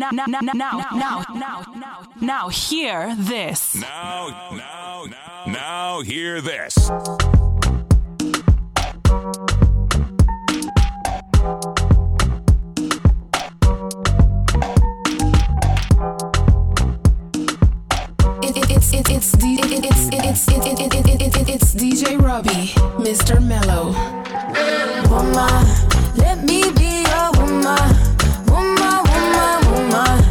now, now, now, now, now, now, now, now, hear this. Now, now, now, now, hear this. It's it's it's it's it's it's it's DJ Robbie, Mr. Mellow. Woman, let me be your woman. Woman, my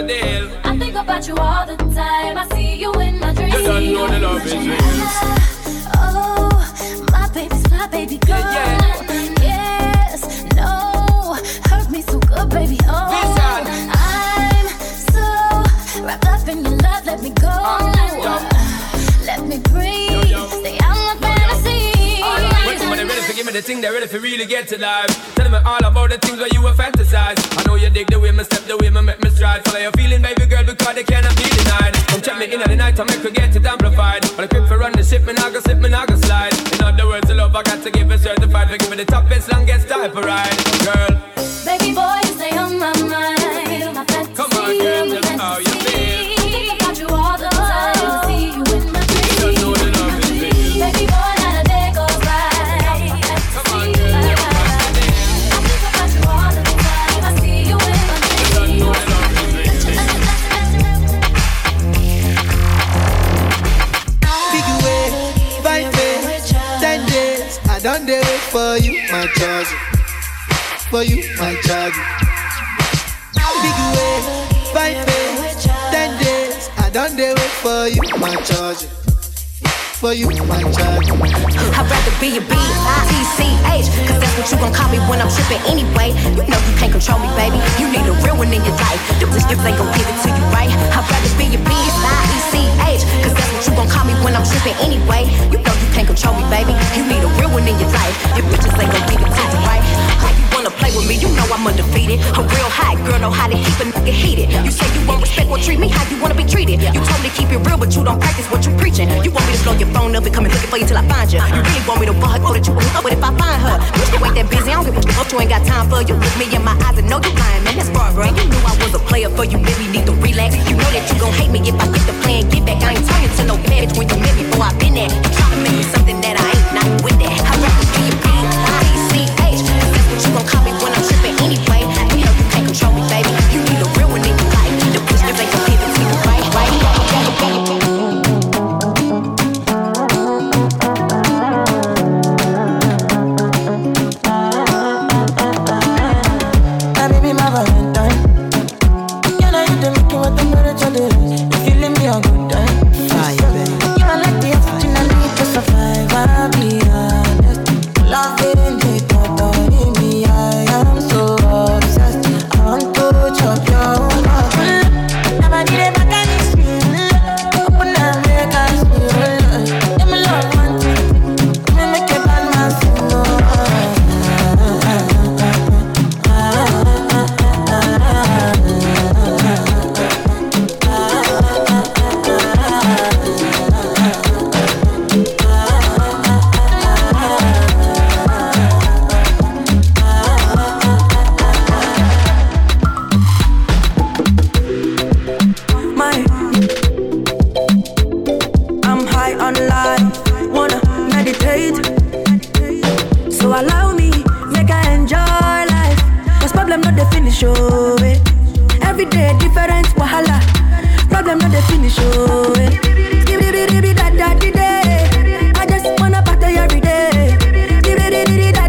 the deal. I think about you all the time. I see you in my dreams. You don't know the love is real. The thing, they're ready to really get to life. Tell me all about the things where you were fantasize. I know you dig the way me step, the way me make me stride. Follow your feeling, baby girl, because they cannot be denied. Come check me in at the night, I make her get it amplified. But I quit for run the ship, me go slip, me go slide. In other words, the love I got to give it certified. For give me the toughest, longest type of ride, girl. Baby boy, you stay on my mind. My fantasy, Come on, girl, me how oh, you feel. For you, my charger. For you, my charger. Big way, five days, ten days. I done dey wait for you, my charger. For you, my charger. I'd rather be a B-I-E-C-H Cause that's what you gon' call me when I'm trippin' anyway You know you can't control me, baby You need a real one in your life The bitch if they gon' give it to you right I'd rather be a B-I-E-C-H Cause that's you gon' call me when I'm trippin' anyway. You know you can't control me, baby. You need a real one in your life. Your bitches ain't gon' give it to you right How you wanna play with me, you know I'm undefeated. A real hot girl know how to keep a nigga heated. You say you won't respect or treat me how you wanna be treated. You told me to keep it real but you don't practice what you preaching. You want me to blow your phone up and come and looking for you till I find you uh-huh. You really want me to fuck her, or that you hook up with if I find her. Uh-huh. Bitch, you ain't that busy, I don't give a fuck, you ain't got time for. You Look me in my eyes and know you're lying, man, that's far, bro You knew I was a player for you, maybe need to relax. You know that you gon' hate me if I get the plan, get back. I ain't turning to no bitch when you met me before I been there. You try to make me something that I ain't, not with that oh, eh. Every day different wahala. Problem not the finish, oh, eh. Da di day. I just wanna party every day.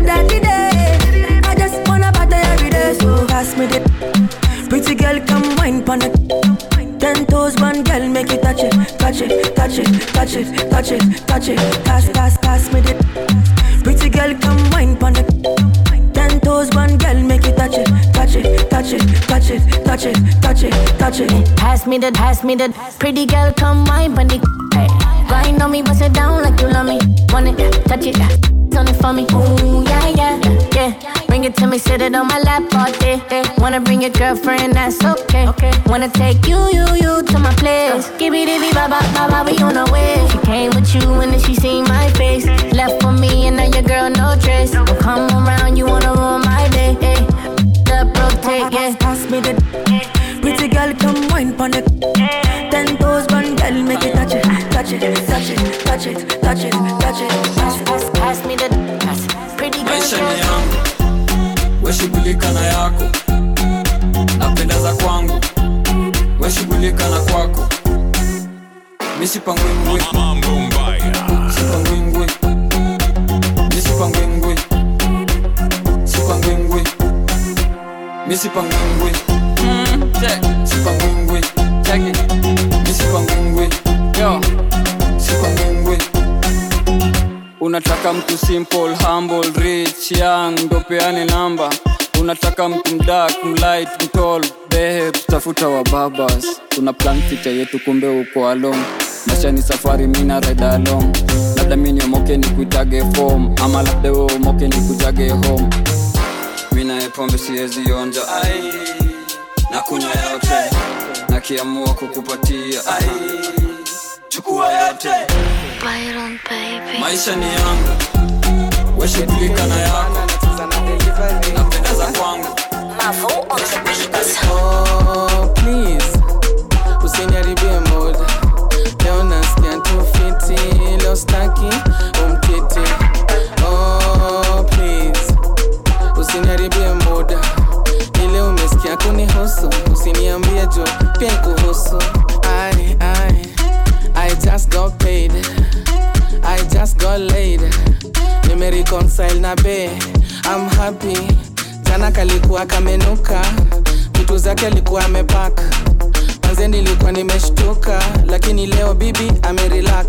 Da di day. I just wanna party every day. So pass me the pretty girl, come wine pon it. Ten toes, one girl, make it touch it, touch it, touch it, touch it, touch it, touch it. Pass, pass, pass me the pretty girl, come wine pon it. Ten toes, one girl, it, touch it, touch it, touch it, touch it, touch it. Pass me the, pass me the pretty girl, come wine pon it. Hey. Grind on me, bust it down like you love me. Want it, touch it, turn it for me. Ooh, yeah, yeah, yeah. Bring it to me, sit it on my lap all day. day. Wanna bring your girlfriend, that's okay. okay. Wanna take you, you, you to my place. Give me the ba ba ba ba, we on our way. She came with you and then she seen my face. Left for me and now your girl no trace. Don't come around, you wanna ruin my day. Hey. Rotate, yeah. Pass me the pretty girl, come wine pon it. Ten toes, one girl, make it touch it, touch it, touch it, touch it, touch it, touch it. Pass, pass, pass me the pass. Pretty girl, maisha ni yangu weshughulika na yako napenda za kwangu weshughulika na kwako misipangwingwi Mambo misipangwingwi sipangwingwi misipangwingwi sipangwingwi unataka mtu simple humble rich young ndopeane namba. Unataka mtu mdak mlight mtol. Behe tutafuta wa babas. Tuna plan picha yetu kumbe uko along maisha ni safari mina reda along. Labda mi niomoke ni kuitage fom ama labda we umoke ni kujage home minaye pombe siwezi onja. Ai. Na kunywa yote. Nakiamua kukupatia. Ai. Chukua yote. Maisha ni yangu. Weshughulika na yako. Napendeza kwangu. Oh, please. Usiniharibie leo nasikia tufiti leo staki umkiti usiniharibie muda. Ile umesikia kunihusu usiniambie jo pia kuhusu. I, nimereconcile na be I'm happy. Jana kalikuwa kamenuka. Vitu zake alikuwa amepaka manze nilikuwa nimeshtuka. Lakini leo bibi amerelax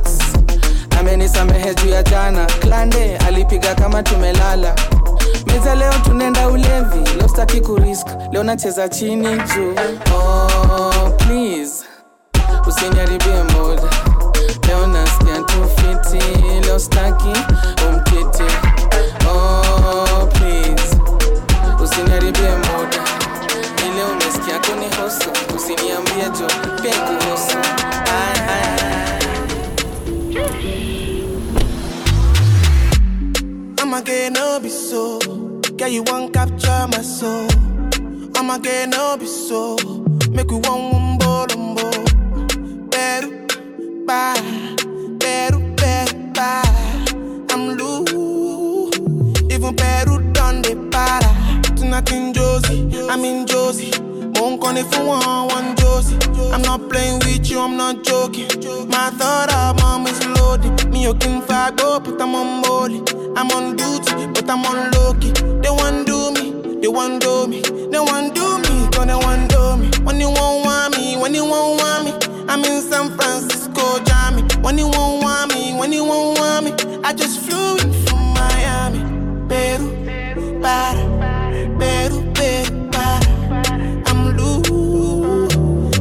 amenisamehe juu ya jana. Klande alipiga kama tumelala meza leo tunaenda ulevi. Leo sitaki kurisk. Leo nacheza chini juu. Oh, please. Usiniharibie moda leo nasikia tu fiti. Leo sitaki umkiti. Oh, please. Usiniharibie moda ile umesikia kunihusu. Usiniambie jo pia kuhusu I'ma get no be so. Girl, you won't capture my soul. I'ma get no be so. Make we one wumbo lumbo. Better, bye. Better, better, bye. I'm loose. Even Peru done the para. Tonight in Josie, I'm in Josie. Won't call it for one, one Josie. I'm not playing with you, I'm not joking. My thought of mom is loaded. Me, can fight, go, but I'm on molly. I'm on duty, but I'm on low key. They want do me, they want do me, they want do me, cause they want do me. When you won't want me, when you won't want me, I'm in San Francisco, Jammy. When you won't want me, when you won't want me, I just flew in from Miami, Peru, para, Peru, Peru, para. I'm loose,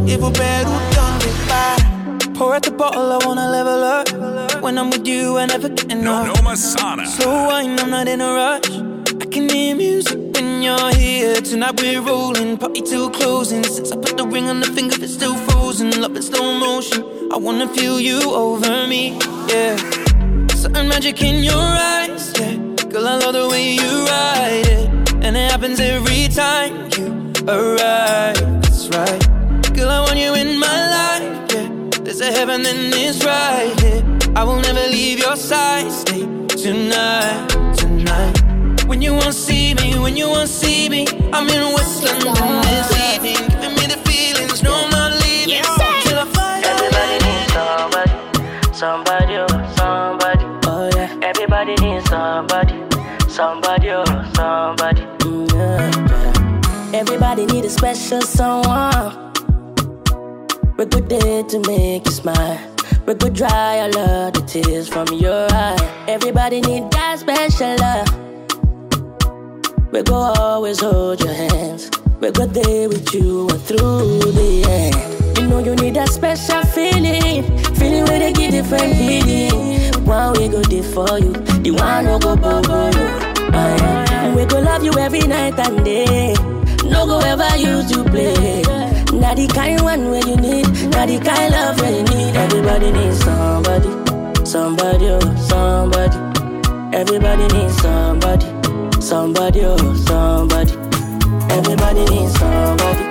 even para. Pour out the bottle, I wanna level up. When I'm with you, I never get enough. No Masana. So wine, I'm not in a rush. I can hear music when you're here. Tonight we're rolling, party till closing. Since I put the ring on the finger, it's still frozen. Love in slow motion. I wanna feel you over me, yeah. Certain magic in your eyes, yeah. Girl, I love the way you ride it, and it happens every time you arrive. That's right, girl, I want you in my yeah. There's a heaven and it's right here. I will never leave your side. Stay tonight, tonight. When you won't see me, when you won't see me. I'm in West London this evening. Giving me the feelings, no, I'm not leaving. Till I find Everybody needs somebody, somebody, oh, somebody. Oh yeah. Everybody needs somebody, somebody, oh, somebody. Mm, yeah, yeah. Everybody needs a special someone. We're good there to make you smile. We could dry all of the tears from your eye. Everybody need that special love. We go always hold your hands. We go there with you and through the end. You know you need that special feeling, feeling where they give different feeling. One we go there for you, the one no go bother you. Yeah. We go love you every night and day. No go ever use you play. Not the kind one where you need, not the kind love where you need. Everybody needs somebody, somebody, oh, somebody. Everybody needs somebody, somebody, oh, somebody. Everybody needs somebody, somebody,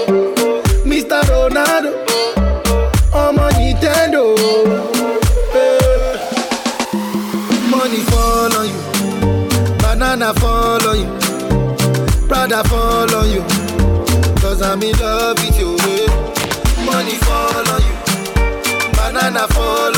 I'm in love with you. Money fall on you. Banana fall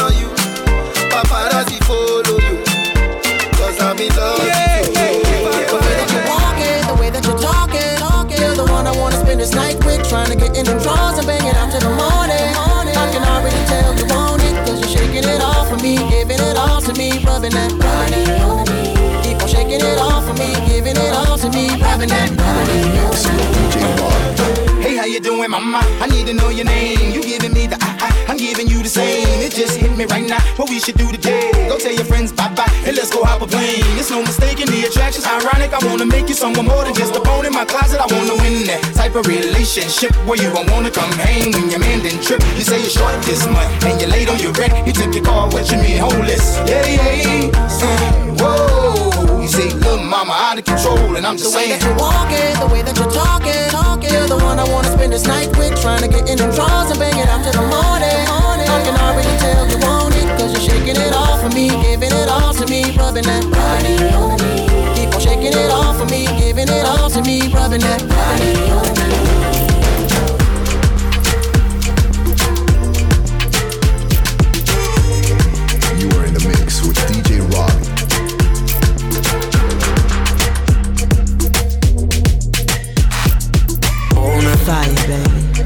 You doing, mama? I need to know your name. You giving me the I, I, I'm giving you the same. It just hit me right now. What we should do today? Go tell your friends bye bye, and let's go hop a plane. It's no mistaking the attraction's ironic. I wanna make you someone more than just a bone in my closet. I wanna win that type of relationship where you won't wanna come hang when your man didn't trip. You say you're short this month, and you're late on your rent. You took your car, what you mean, homeless? Yeah, yeah. Uh, whoa. You say, little mama out of control, and I'm just The way saying. that you walk it, the way that you talk it, talk it. You're the one I wanna spend this night with, trying to get in them drawers and bang it out to the morning. I can already tell you want it, cause you're shaking it off for me, giving it all to me, rubbing that body on me. Keep on shaking it off for me, giving it all to me, rubbing that body on me.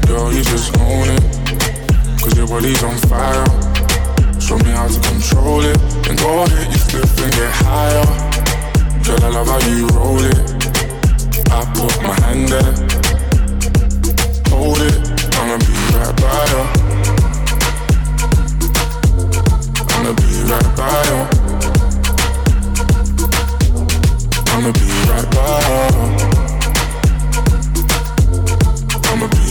Girl, you just own it. Cause your body's on fire. Show me how to control it. Then go ahead, you flip and get higher. Girl, I love how you roll it. I put my hand there. Hold it. I'ma be right by you. I'ma be right by you. I'ma be right by you.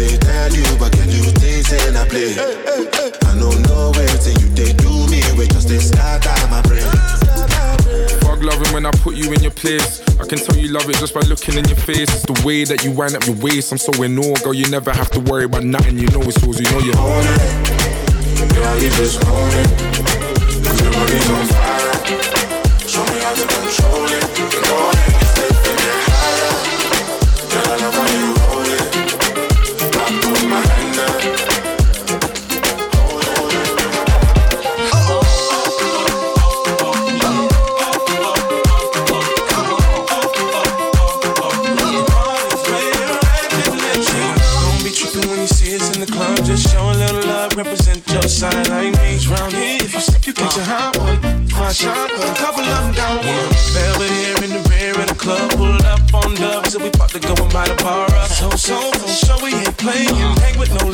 they tell you, but can you things in I play? I don't know where till you they do me, we just they out my brain. Fuck loving when I put you in your place. I can tell you love it just by looking in your face. It's the way that you wind up your waist. I'm so in awe, girl. You never have to worry about nothing. You know it's yours. You know you own it. Girl, you just own it. Cause your body's on fire. My a couple of them down one. Velvet here in the rear of the club. Pulled up on dubs, and we about to go and buy the bar up. So, so, for sure we ain't playing. Hang with no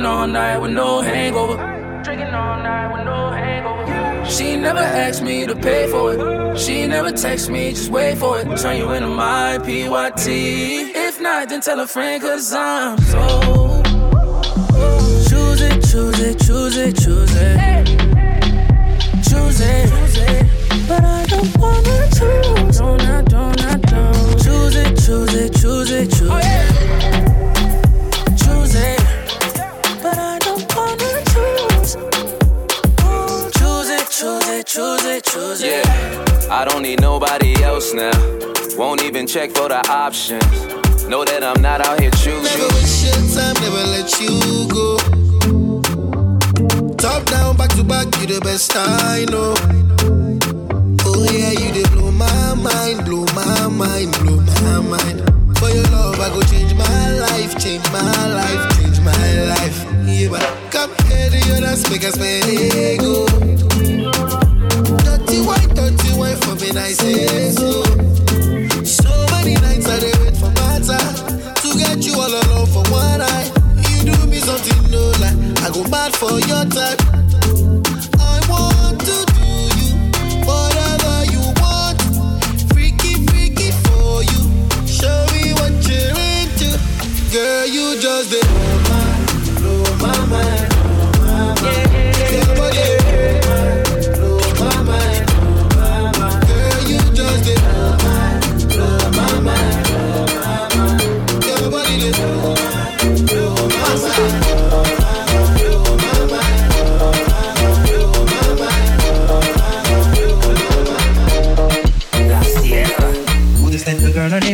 Drinking all night with no hangover. Drinking all night with no hangover. She never asked me to pay for it. She never text me, just wait for it. Turn you into my PYT. If not, then tell a friend, cause I'm so. Choose it, choose it, choose it, choose it. Choose it. But I don't wanna choose. Don't, I don't, I don't. Choose it, choose it, choose it, choose it. It, choose it, choose it. Yeah, I don't need nobody else now. Won't even check for the options. Know that I'm not out here choosing. Never waste your time, never let you go. Top down, back to back, you the best I know. Oh yeah, you did blow my mind, blow my mind, blow my mind. For your love, I go change my life, change my life, change my life. Yeah, but come here to your dance, make us spend me, I say so. So many nights I dey wait for my to get you all alone for one night. You do me something no lie, I go mad for your type.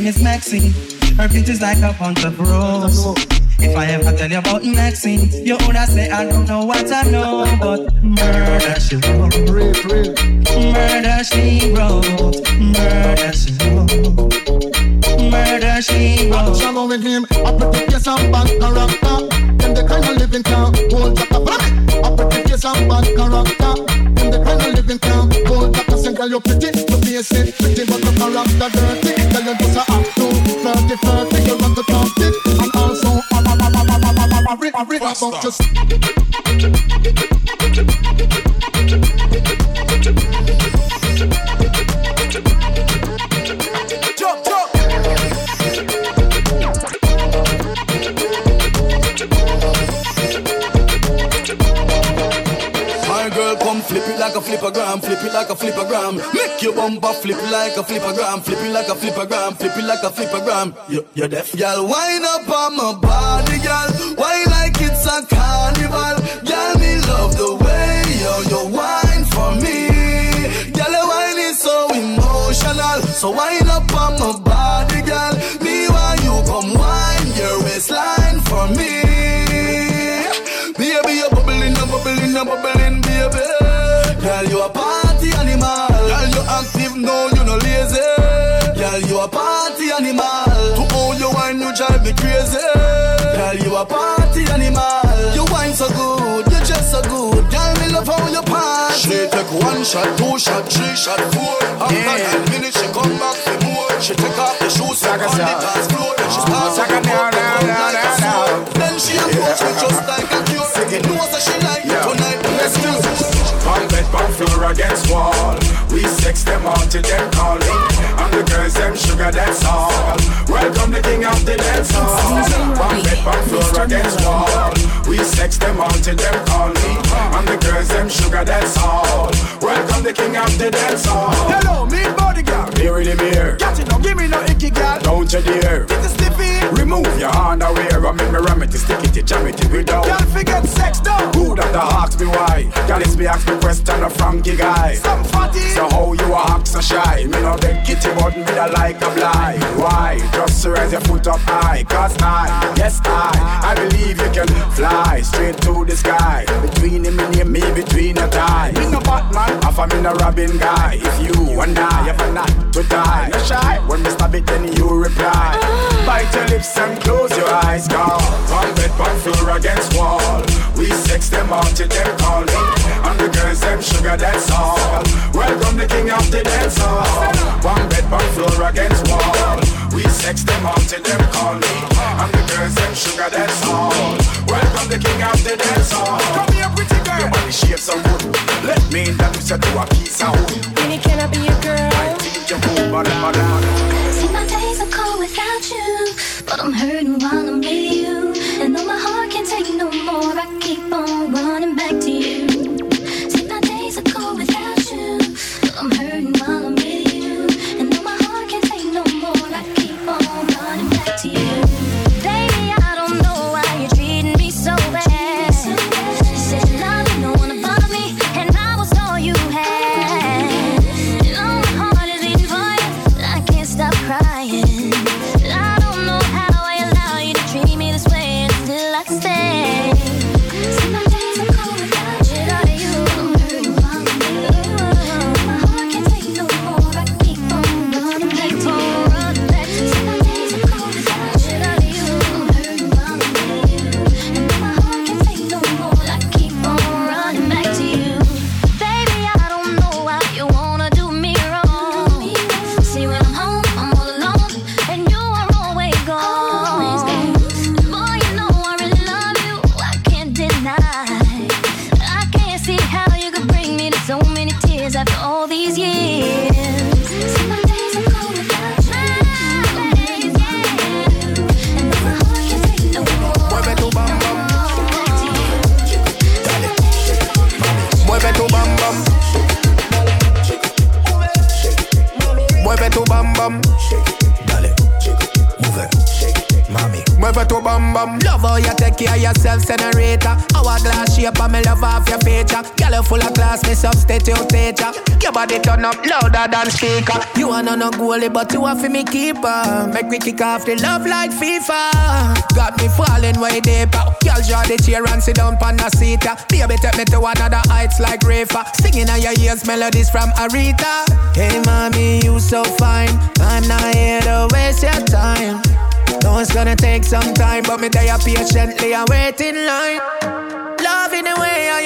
Name is Maxine. Her beauty's like a bunch of rose. If I ever tell you about Maxine, you would say I don't know what I know, but murder she wrote. Murder she wrote. Murder she wrote. Murder she wrote. Shallow with him, I protect your some bad character. Them the kind of living can hold up. I protect your some bad character. Them the kind of living can hold up a single you pretty. You face it pretty, but the character dirty. Just. Jump, jump. My girl, come flip it like a flippergram, flip it like a flippergram. Make your bumper flip it like a flippergram, flip it like a flippergram, flip it like a flippergram. You, you're deaf, y'all. Wind up on my body, y'all love the way you you whine for me. Girl, your whine is so emotional. So whine up on my body, girl. Me while you come whine your waistline for me. Baby, you're bubbling, you're bubbling, you're bubbling, baby. Girl, you a party animal. Girl, you active, no, you no lazy. Girl, you a party animal. To all your wine, you drive me crazy. Girl, you a party animal. You wine so good. Girl, me love how you party. She take one shot, two shot, three shot, four. After Yeah. ten minutes, she come back for more. She take off the shoes, Saga on the dance floor. Then she start to now, come now, down now, like a now. Then she approach me just like a cure. Knows that she like me tonight. Let's do On floor against wall. We sex them all till them call me. And the girls them sugar, that's all. Welcome the king of the dance hall. On bed, on floor against wall. We sex them all till them call me. And the girls them sugar, that's all. Welcome the king of the dance hall. Hello, me body girl. Beer in the beer. Got it, now give me no icky girl. Don't you dare. Get the Remove your underwear and make me ram it, stick it, jam it, we down. Girl, forget sex down. Who that the ask me why? Girl, it's me ask me question a Frankie guy. Some fatty. So how you a act so shy? Me no beg kitty but me a like a fly. Why? Just to raise your foot up high. Cause I, yes I, I believe you can fly straight to the sky. Between him and me, between your thighs. Me no Batman, half a me no Robin guy. If you and I ever not to die, no shy. When me stop it, then you reply. Ah. Bite your lips and close your eyes, girl. One bed, one floor against wall. We sex them all till them call me. And the girls them sugar, that's all. Welcome the king of the dance hall. One bed, one floor against wall. We sex them all till them call me. And the girls them sugar, that's all. Welcome the king of the dance hall. Come here, pretty girl. Your body shape so good. Let me introduce you to a piece of wood. Can I be your girl? I think you move, mother, mother. See, my without you, but I'm hurting while I'm with you. And though my heart can't take no more, I keep on running back to you. Louder than speaker. You are not no goalie, but you are for me keeper. Make me kick off the love like FIFA. Got me falling way deeper. Girl, draw the chair and sit down on the seat. Baby, take me to another heights like Rafa. Singing on your ears melodies from Aretha. Hey, mommy, you so fine. I'm not here to waste your time. Know it's gonna take some time, but me there patiently uh, and wait in line.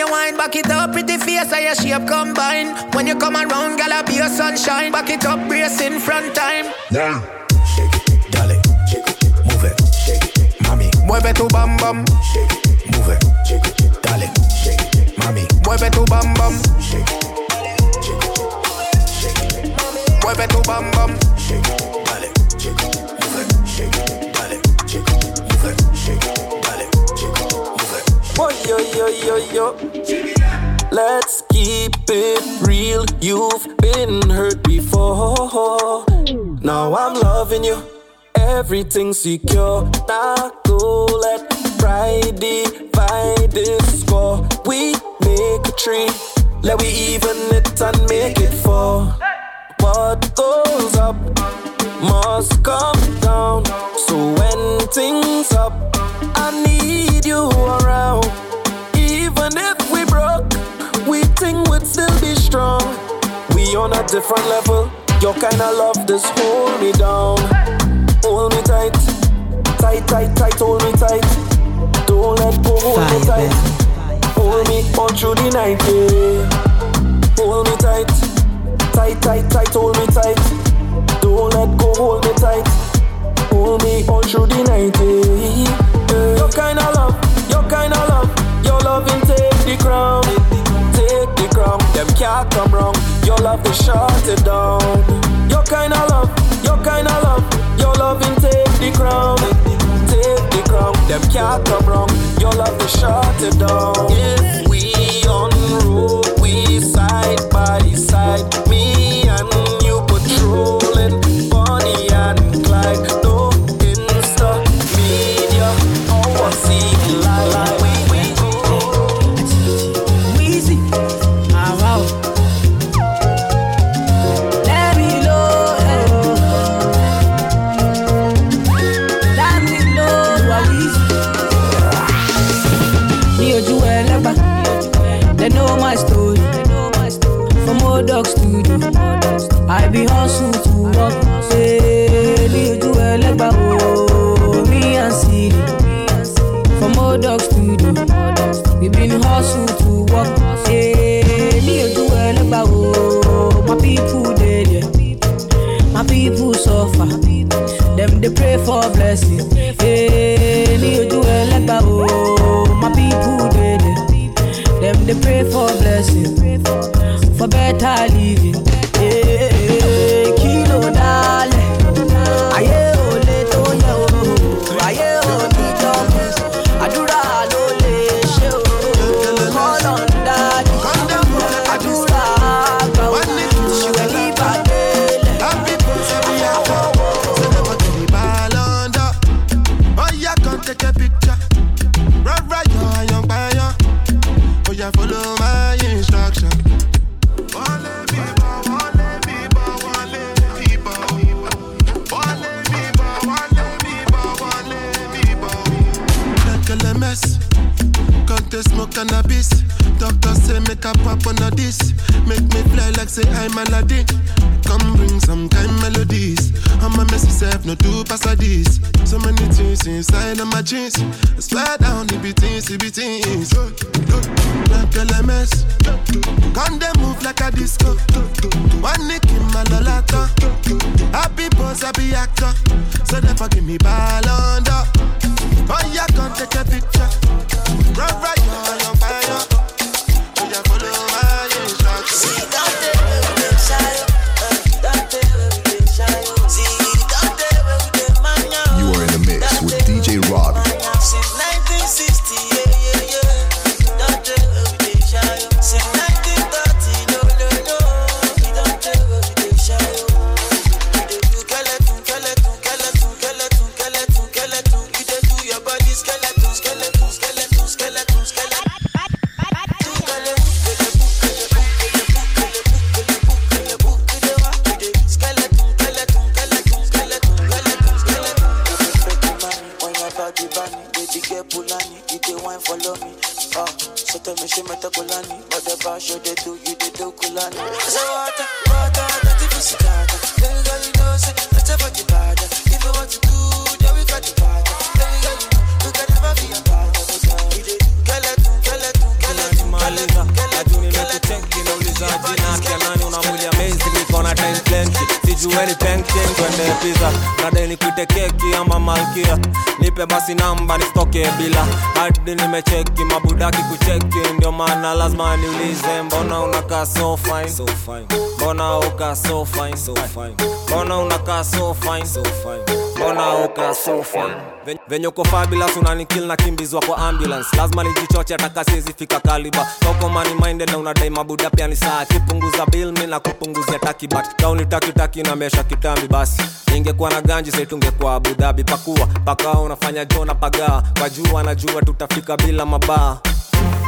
You wind back it up, pretty face how your shape combine. When you come around, gal, I be your sunshine. Back it up, brace in front time. Now. Dale, move it, mami. Mueve tu bam bam. shake it, Move it, shake it, dale, mami. Mueve tu bam bam. Shake Mueve tu bam bam. Dale, move it, dale, move yo, yo, yo. Let's keep it real. You've been hurt before. Now I'm loving you. Everything secure. Now go let pride divide this score. We make a tree. Let we even it and make it four. What goes up must come down. So when things up, I need you around. Even if we broke, we think we'd still be strong. We on a different level. Your kind of love just hold me down. Hold me tight, tight, tight, tight. Hold me tight. Don't let go. Hold me tight. Hold me all through the night. Yeah. Hold me tight, tight, tight, tight. Hold me tight. Don't let go. Hold me tight. Hold me all through the night. Yeah. Your kind of love, your kind of love, your loving take the crown, take the crown. Them can't come wrong. Your love to shut it down. Your kind of love, your kind of love, your loving take the crown, take the crown. Them can't come wrong. Your love to shut it down. If we on road, we side by side. Me and you patrolling, Bonnie and Clyde. Know my story. From old dog studio, I be hustle to work. Mi ojú ẹlẹ́gbà, oh, me and Siri. From old dog studio, we been hustle to work. Mi ojú ẹlẹ́gbà, oh, my people dey there. My people suffer. Them they pray for blessing. Venye uko fabulous unanikil na kimbizwa kwa ambulance. Lazima nijichoche ataka siwezi kaliba. Toko minded na unadai mabuda pia ni saa kipunguza bill na kupunguzia takibat kauni takitaki na kitambi basi. Ingekuwa na ganji sai abudhabi pakua paka unafanya jona pagaa kwa jua najua tutafika bila mabaa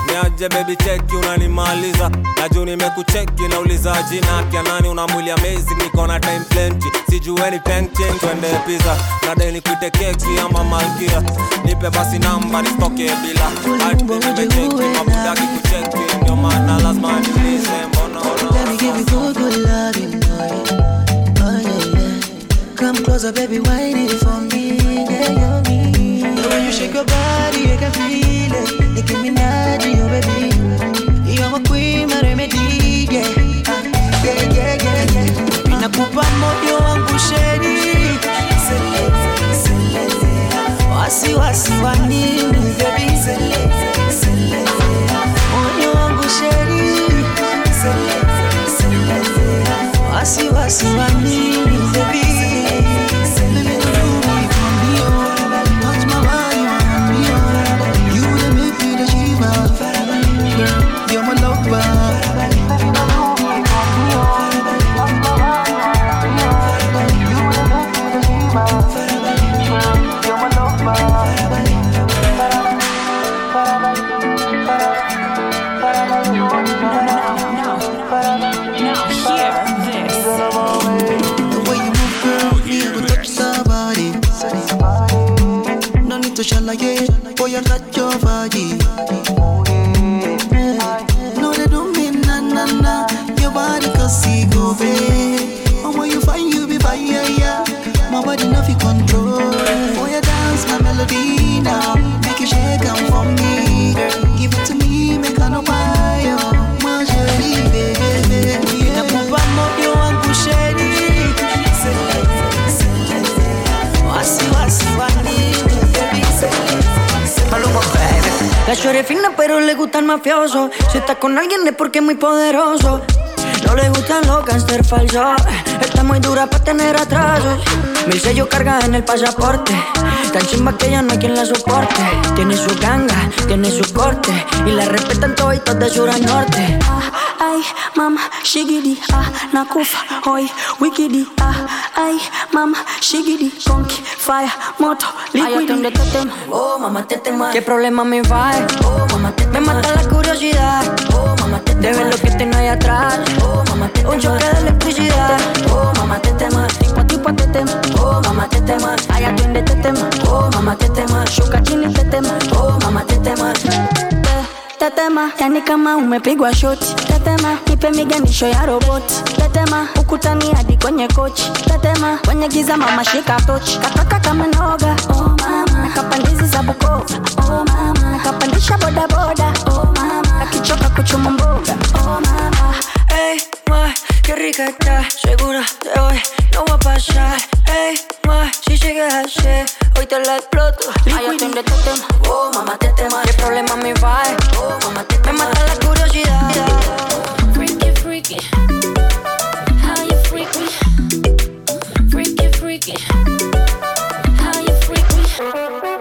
niaje bebi cheki unanimaliza najuu nimekucheki nauliza jina yake nani una mwili amazing niko na time plenty sijueni penchen twende pizza nadai nikuite keki ama malkia nipe basi namba nistoke bila nimecheki mabudaki kucheki ndio maana lazima nilize mbona. Oh. Come closer, baby, it for me. Yeah, yeah, me. Way you shake your body, I can feel it. Nicki Minaj, oh baby. You're my queen, my remedy. Yeah, Ah, yeah, yeah, yeah, yeah. Nakupa moyo wangu seleze. Wasi, wasi, wa nini, baby? Moyo wangu seleze. Wasi, wasi, wa nini? Baby, La es fina pero le gusta el mafioso. Si está con alguien es porque es muy poderoso. No le gustan los gangster falsos Está muy dura para tener atrasos Mil sellos carga en el pasaporte. Tan chimba que ya no hay quien la soporte. Tiene su ganga, tiene su corte. Y la respetan toditos de sur a norte Ay, mama, shigidi, ah, nakufa, hoy, wikidi, ah, ay, mama, shigidi, conky, fire, moto, liquidi. Oh, mamá, te tema. ¿Qué problema me va? Oh, mamá, te Me mata la curiosidad. Oh, mamá, te De ver lo que tengo ahí atrás. Oh, mamá, te Un choque de electricidad. Oh, mamá, te tema. Tipo, tipo, te tema. Oh, mamá, te tema. Ay, atiende, te tema. Oh, mamá, te tema. Shuka chini, te tema. Oh, mamá, te tema. Tetema, yani kama umepigwa shoti. Tetema, nipe miganisho ya roboti. Tetema, ukutani hadi kwenye kochi. Tetema, kwenye giza mama shika tochi. Kataka kama noga, oh mama. Nakapandizi za Bukova, oh mama. Nakapandisha boda boda, oh mama. Akichoka kuchuma mboga, oh mama. Hey, qué rica está, segura de hoy no va a pasar. Ey, ma, si sigue así, hoy te la exploto. Ay, atiende te tema, oh mamá te tema. ¿Qué problema me va? Oh mamá te tema. Me mata la curiosidad. Freaky, freaky. How you freak me? Freaky, freaky. How you freak me?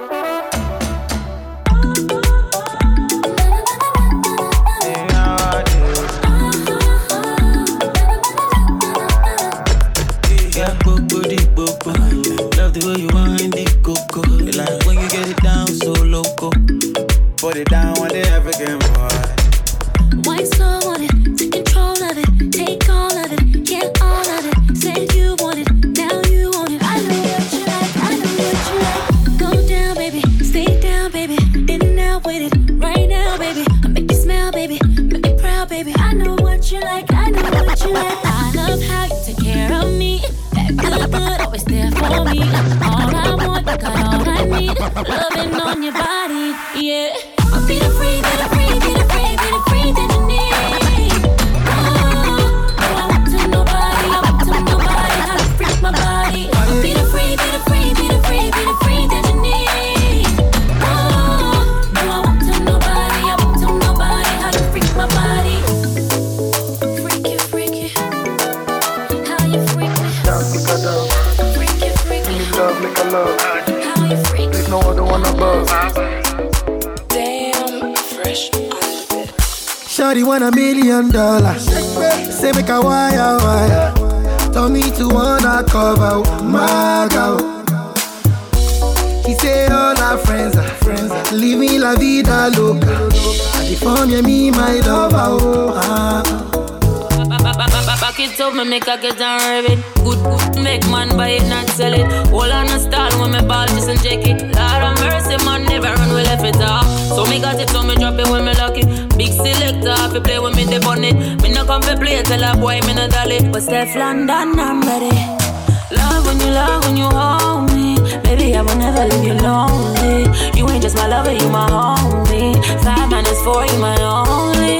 my homie. Five minus four, you my only.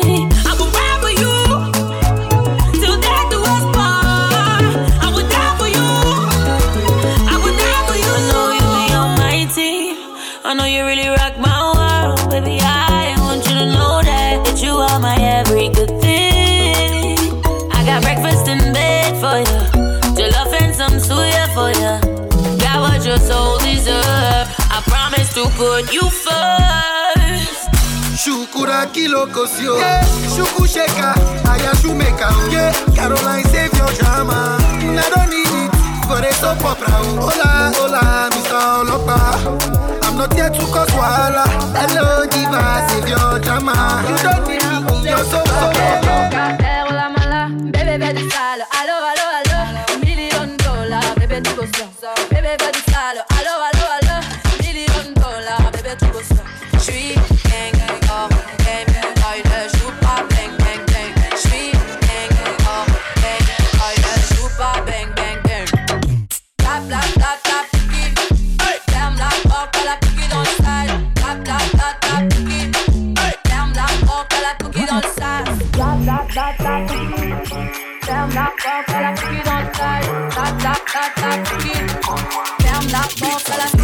I will ride for you till death do us part. I die for you. I die for you. I know you. I know you really rock my world, baby. I want you to know that that you are my every good thing. I got breakfast in bed for for. Got what your soul deserves. I promise to put you first kiloko sio. Caroline save your drama. I don't need it for a soap opera hola hola mr olopa. I'm not here to cause wahala. Hello diva save your drama. You don't need me your soap opera Bébé, bébé, sale, allo, allo, allo, million dollars, bébé, tu bosses, bébé, that, that, that,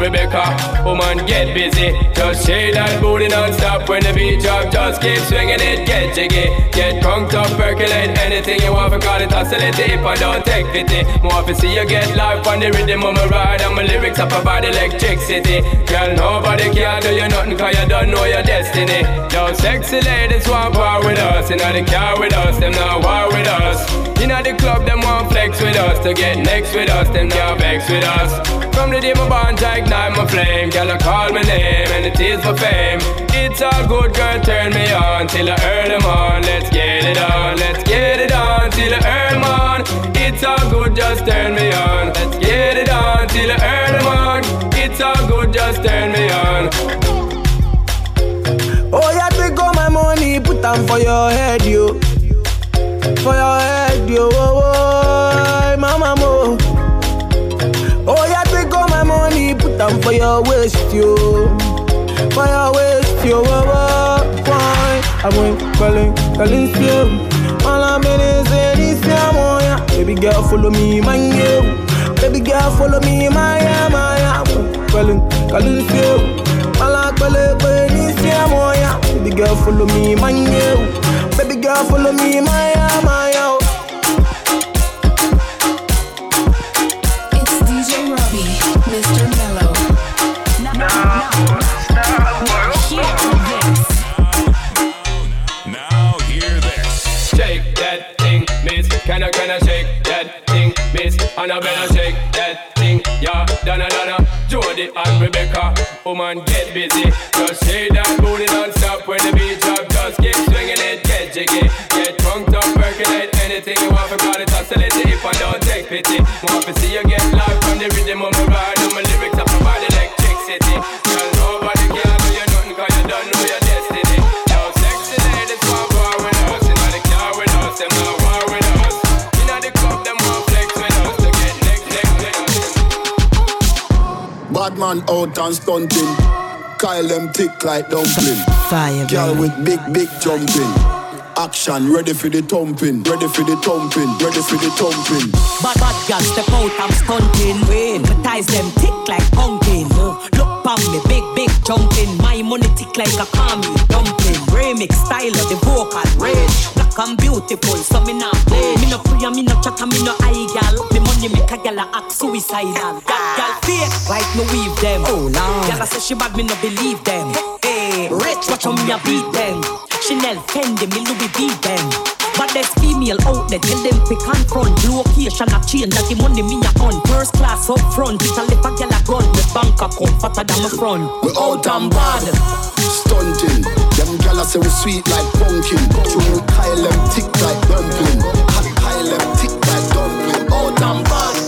Rebecca. Woman, get busy. Just shake that booty non-stop when the beat drop. Just keep swinging it, get jiggy. Get drunk, up, percolate anything you want. Call it oscillate if I don't take pity. More to see you get life on the rhythm of my ride. And my lyrics up about electricity. Girl, nobody can do you nothing because you don't know your destiny. Yo, sexy ladies want power with us. Inna the car with us, them not war with us. Inna the club, them want flex with us. To get next with us, them not vex with us. From the day my bond, I ignite my flame. Girl, I call my name, and it is for fame. It's all good, girl, turn me on till I earn them on. Let's get it on, let's get it on till I earn on. It's all good, just turn me on. Let's get it on till I earn them on. It's all good, just turn me on. Oh, yeah, take all my money, put them for your head, you. For your head, you. Oh, oh, for your waste you. For your waste you. Wine. I'm going Colin, Calicium. All I'm in is Elysium, oh yeah. Baby girl, follow me, my you. Baby girl, follow me, my yeah, my yeah. I'm with Colin, Calicium. All I'm with Elysium, oh yeah. Baby girl, follow me, my you. Baby girl, follow me, my Woman, get busy. Just shake that booty out and stunting. Kyle them tick like dumpling. Fire, Girl with big, big jumping. Action, ready for the thumping. Ready for the thumping. Ready for the thumping. Bad bad girl step out, I'm stunting. Wait, my ties them tick like pumpkin. Pon me, big big jumping. My money tick like a palmy dumpling. Remix style of the vocal range. Black and beautiful, so me not play. Me no free, and me no chat, and me no eye gal. The money make a gal act suicidal. Gal gal fake, like me weave them. Oh no, gal a say she bad, me no believe them. Hey, rich, watch how me a beat them. Chanel, Fendi, me Louis V them. But there's female out there, tell them pick and front. Location a change, that the money me a on. First class up front, it a left a gal a gun. Me bank account fatter than my front. We out and bad. Stunting. Them gyal say we sweet like pumpkin. True Kyle them tick like dumpling. Hot Kyle them tick like dumpling. Out and bad.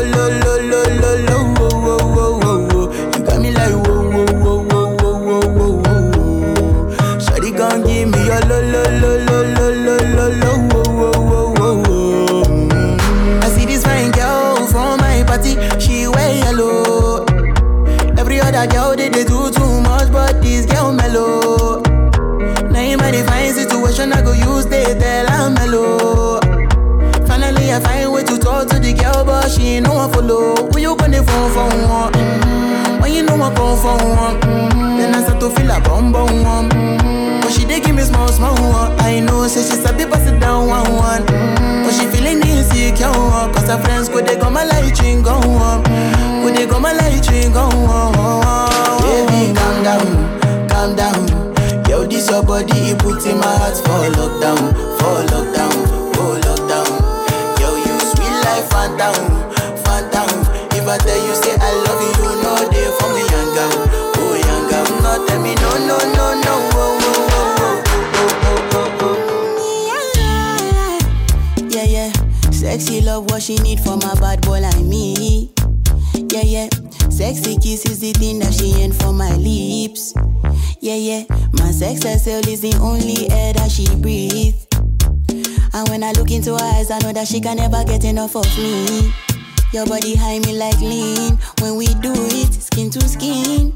lo, You come for one, mm-hmm. then I start to feel a bum bum one. Mm-hmm. But she dey give me small small one. I know, say she sabi pass it down one one. Mm-hmm. But she feeling insecure, one. cause her friends go they go my light ring go on. Go they go my light ring go on. Baby, calm down, calm down. Yo, this your body, it puts in my heart for lockdown, for lockdown, oh lockdown. Yo, you sweet life, phantom, phantom. If I tell you me no no no no. Yeah yeah, sexy love what she need for my bad boy like me. Yeah yeah, sexy kiss is the thing that she ain't for my lips. Yeah yeah, my sex herself is the only air that she breathes. And when I look into her eyes, I know that she can never get enough of me. Your body high me like lean when we do it, skin to skin.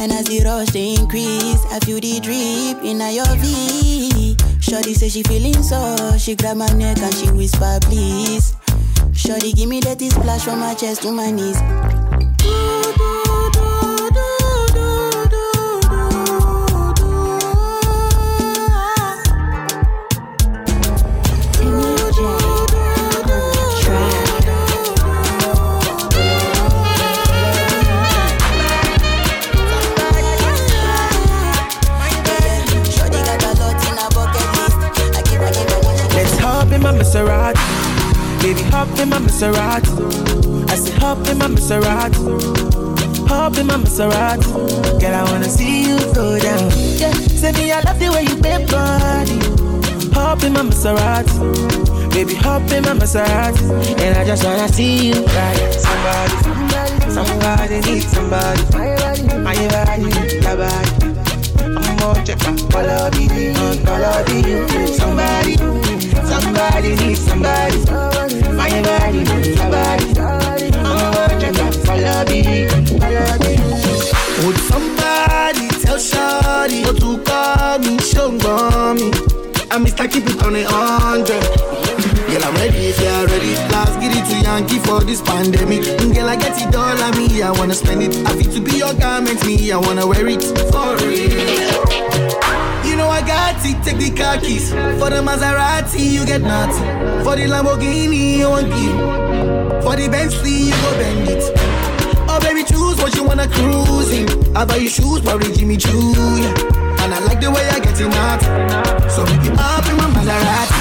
And as the rush they increase, I feel the drip in your V. Shorty say she feeling so, she grab my neck and she whisper please. Shorty give me that splash from my chest to my knees. Hop in my Maserati. I said, hop in my Maserati. Hop in my Maserati. Girl, I wanna see you go down. Yeah, say me, I love the way you bend body. Hop in my Maserati. Baby, hop in my Maserati. And I just wanna see you ride. Somebody, somebody needs somebody. My body, my body. I'm gonna check my color, baby. Color, baby. Somebody, somebody needs somebody. My body. I'm baby. Color, baby. Would somebody tell to call me, me? I'm Mr. Keep it on. Girl, I'm ready if you're ready. Last get it to Yankee for this pandemic. Mm, Girl, I get it all on me. I wanna spend it. I feel to be your garment, me. I wanna wear it for real. You know I got it, take the car keys. For the Maserati, you get nothing. For the Lamborghini, you won't give. For the Bentley, you go bend it. Oh baby, choose what you wanna cruise in. I buy you shoes, probably Jimmy Choo. yeah. And I like the way I get it out. So it up in my Maserati.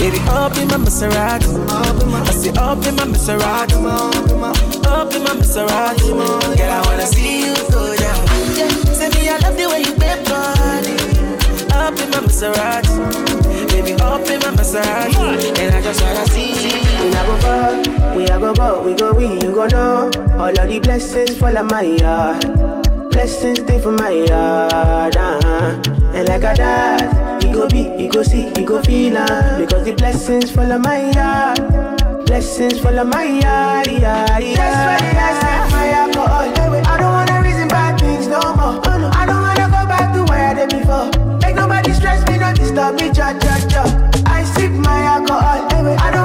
Baby, up in my Maserati. I say up in my Maserati. Up in my Maserati. Girl, I wanna see you Up in my Maserati. Baby, up in my Maserati. And I just wanna see you. We a go far, we a go go, we go we, you go know. All of the blessings fall on my yard. Blessings stay for my yard, uh-huh. And like a dad, he go be, he go see, he go feel uh, Because the blessings fall on my yard. Blessings fall on my yard, yeah, yeah. That's why I disturb me, cha cha cha. I sip my alcohol. I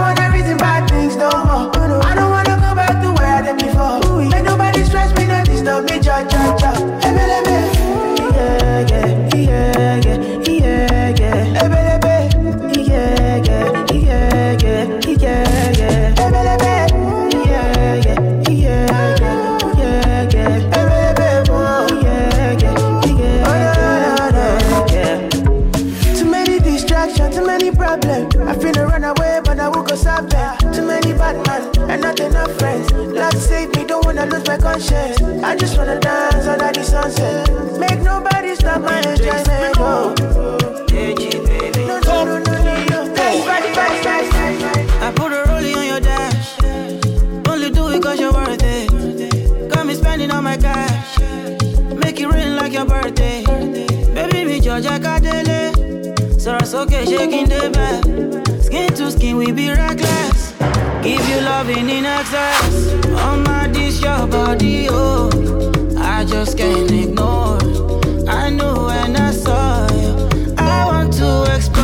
I just wanna dance under the sunset. Make nobody stop my enjoyment. Oh. No, no, no, no, no, no. Best. I put a rollie on your dash. Only do it cause you're worth it. Got me spending all my cash. Make it rain like your birthday. Baby, me Georgia Kadele. Sọ̀rọ̀ sókè shaking the bed. Skin to skin, we be reckless. Give you loving in excess. On my dish, your body, oh. I just can't ignore. I knew when I saw you. I want to explore.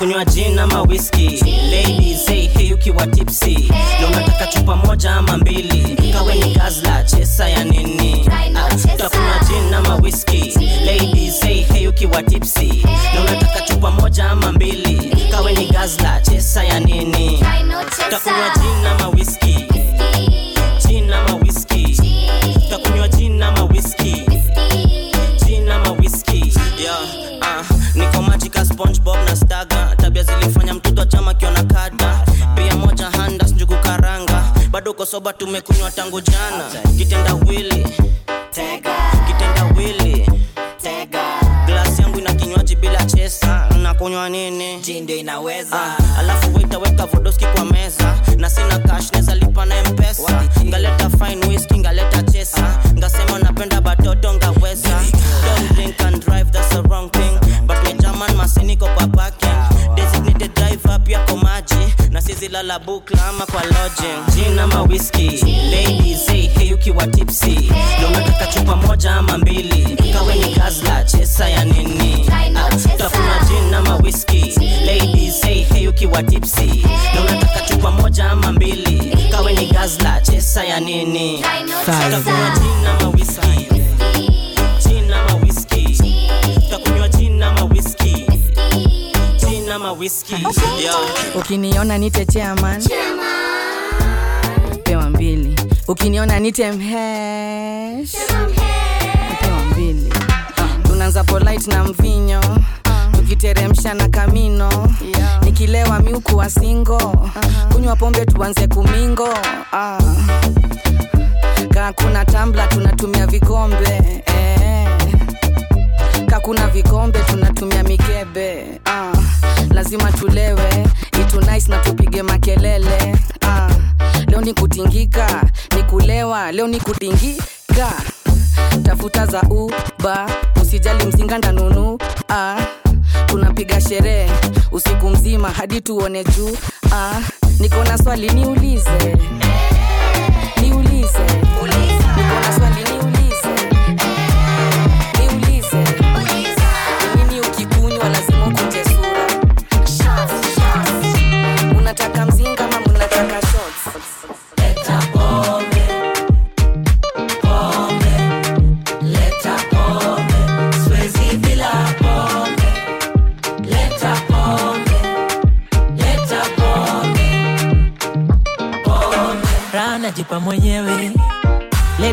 This. takunywa gin ama whisky ladies say hey ukiwa tipsy. Na unataka chupa moja ama mbili. Kawe ni gazla chesa ya nini? Ah, takunywa gin ama whisky ladies say hey ukiwa tipsy. Na unataka chupa moja ama mbili. Kawe ni gazla chesa ya nini? Takunywa kosoba tumekunywa tangu jana. Kitenda wili. Kitenda wili. Glasi yangu ina kinywaji bila chesa. Nakunywa nini? Jindo inaweza. Ah, alafu waitaweka vodoski kwa meza. Na sina cash neza lipa na mpesa. Ngaleta fine whisky ngaleta chesa. Ngasema napenda batoto ngaweza. Don't drink and drive that's the wrong thing. But me german masiniko kwa parking. Designated driver pia kwa maji na sizi lala bukla ama kwa lodging. Gin ama whisky ladies say hey ukiwa tipsy. Na unataka chupa moja ama mbili. Kawe ni gazla chesa ya nini? Tafuna gin ama whisky ladies say hey ukiwa tipsy. Na unataka chupa moja ama mbili. Kawe ni gazla chesa ya nini? Tafuna gin ama whisky gin ama whisky yeah. ukiniona nite chairman. Pewa mbili. Ukiniona nite mhesh. Pewa mbili. Tunaanza polite na mvinyo. Tukiteremsha na kamino. Nikilewa miukuwa singo kunywa pombe tuanze kumingo. Ah. Kakuna tambla tunatumia vikombe. Eh. Kakuna vikombe tunatumia mikebe. Ah. Lazima tulewe itu na tupige makelele ah. leo ni kutingika ni kulewa leo ni kutingika tafuta za uba usijali mzinga ndanunu ah. tunapiga sherehe usiku mzima hadi tuone juu ah. niko na swali niulize niulize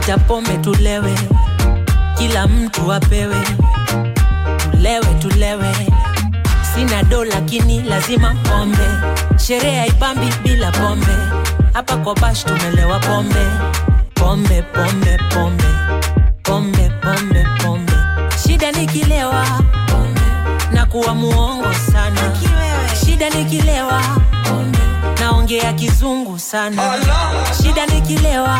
pombe tulewe. Kila mtu apewe. Tulewe tulewe. Sina do lakini lazima pombe. Sherehe haipambi bila pombe. Hapa kwa bash tumelewa pombe. Pombe pombe pombe. Pombe pombe pombe. Shida nikilewa na kuwa muongo sana. Shida nikilewa naongea kizungu sana. Shida nikilewa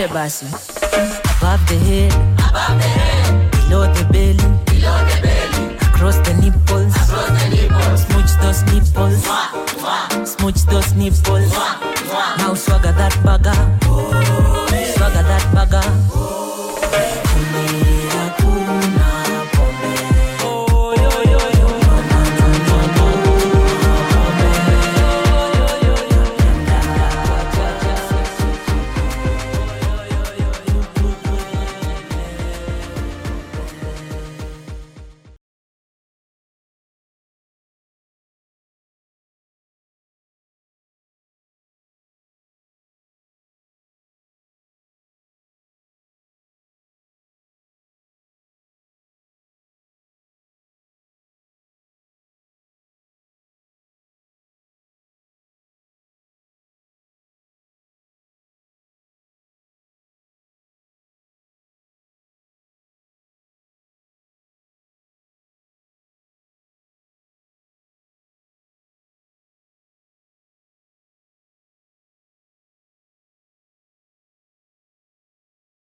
twende basi above the head below the belly. Below the belly. across the nipples. Smooch those nipples. Smooch those nipples. Now swagger that bugger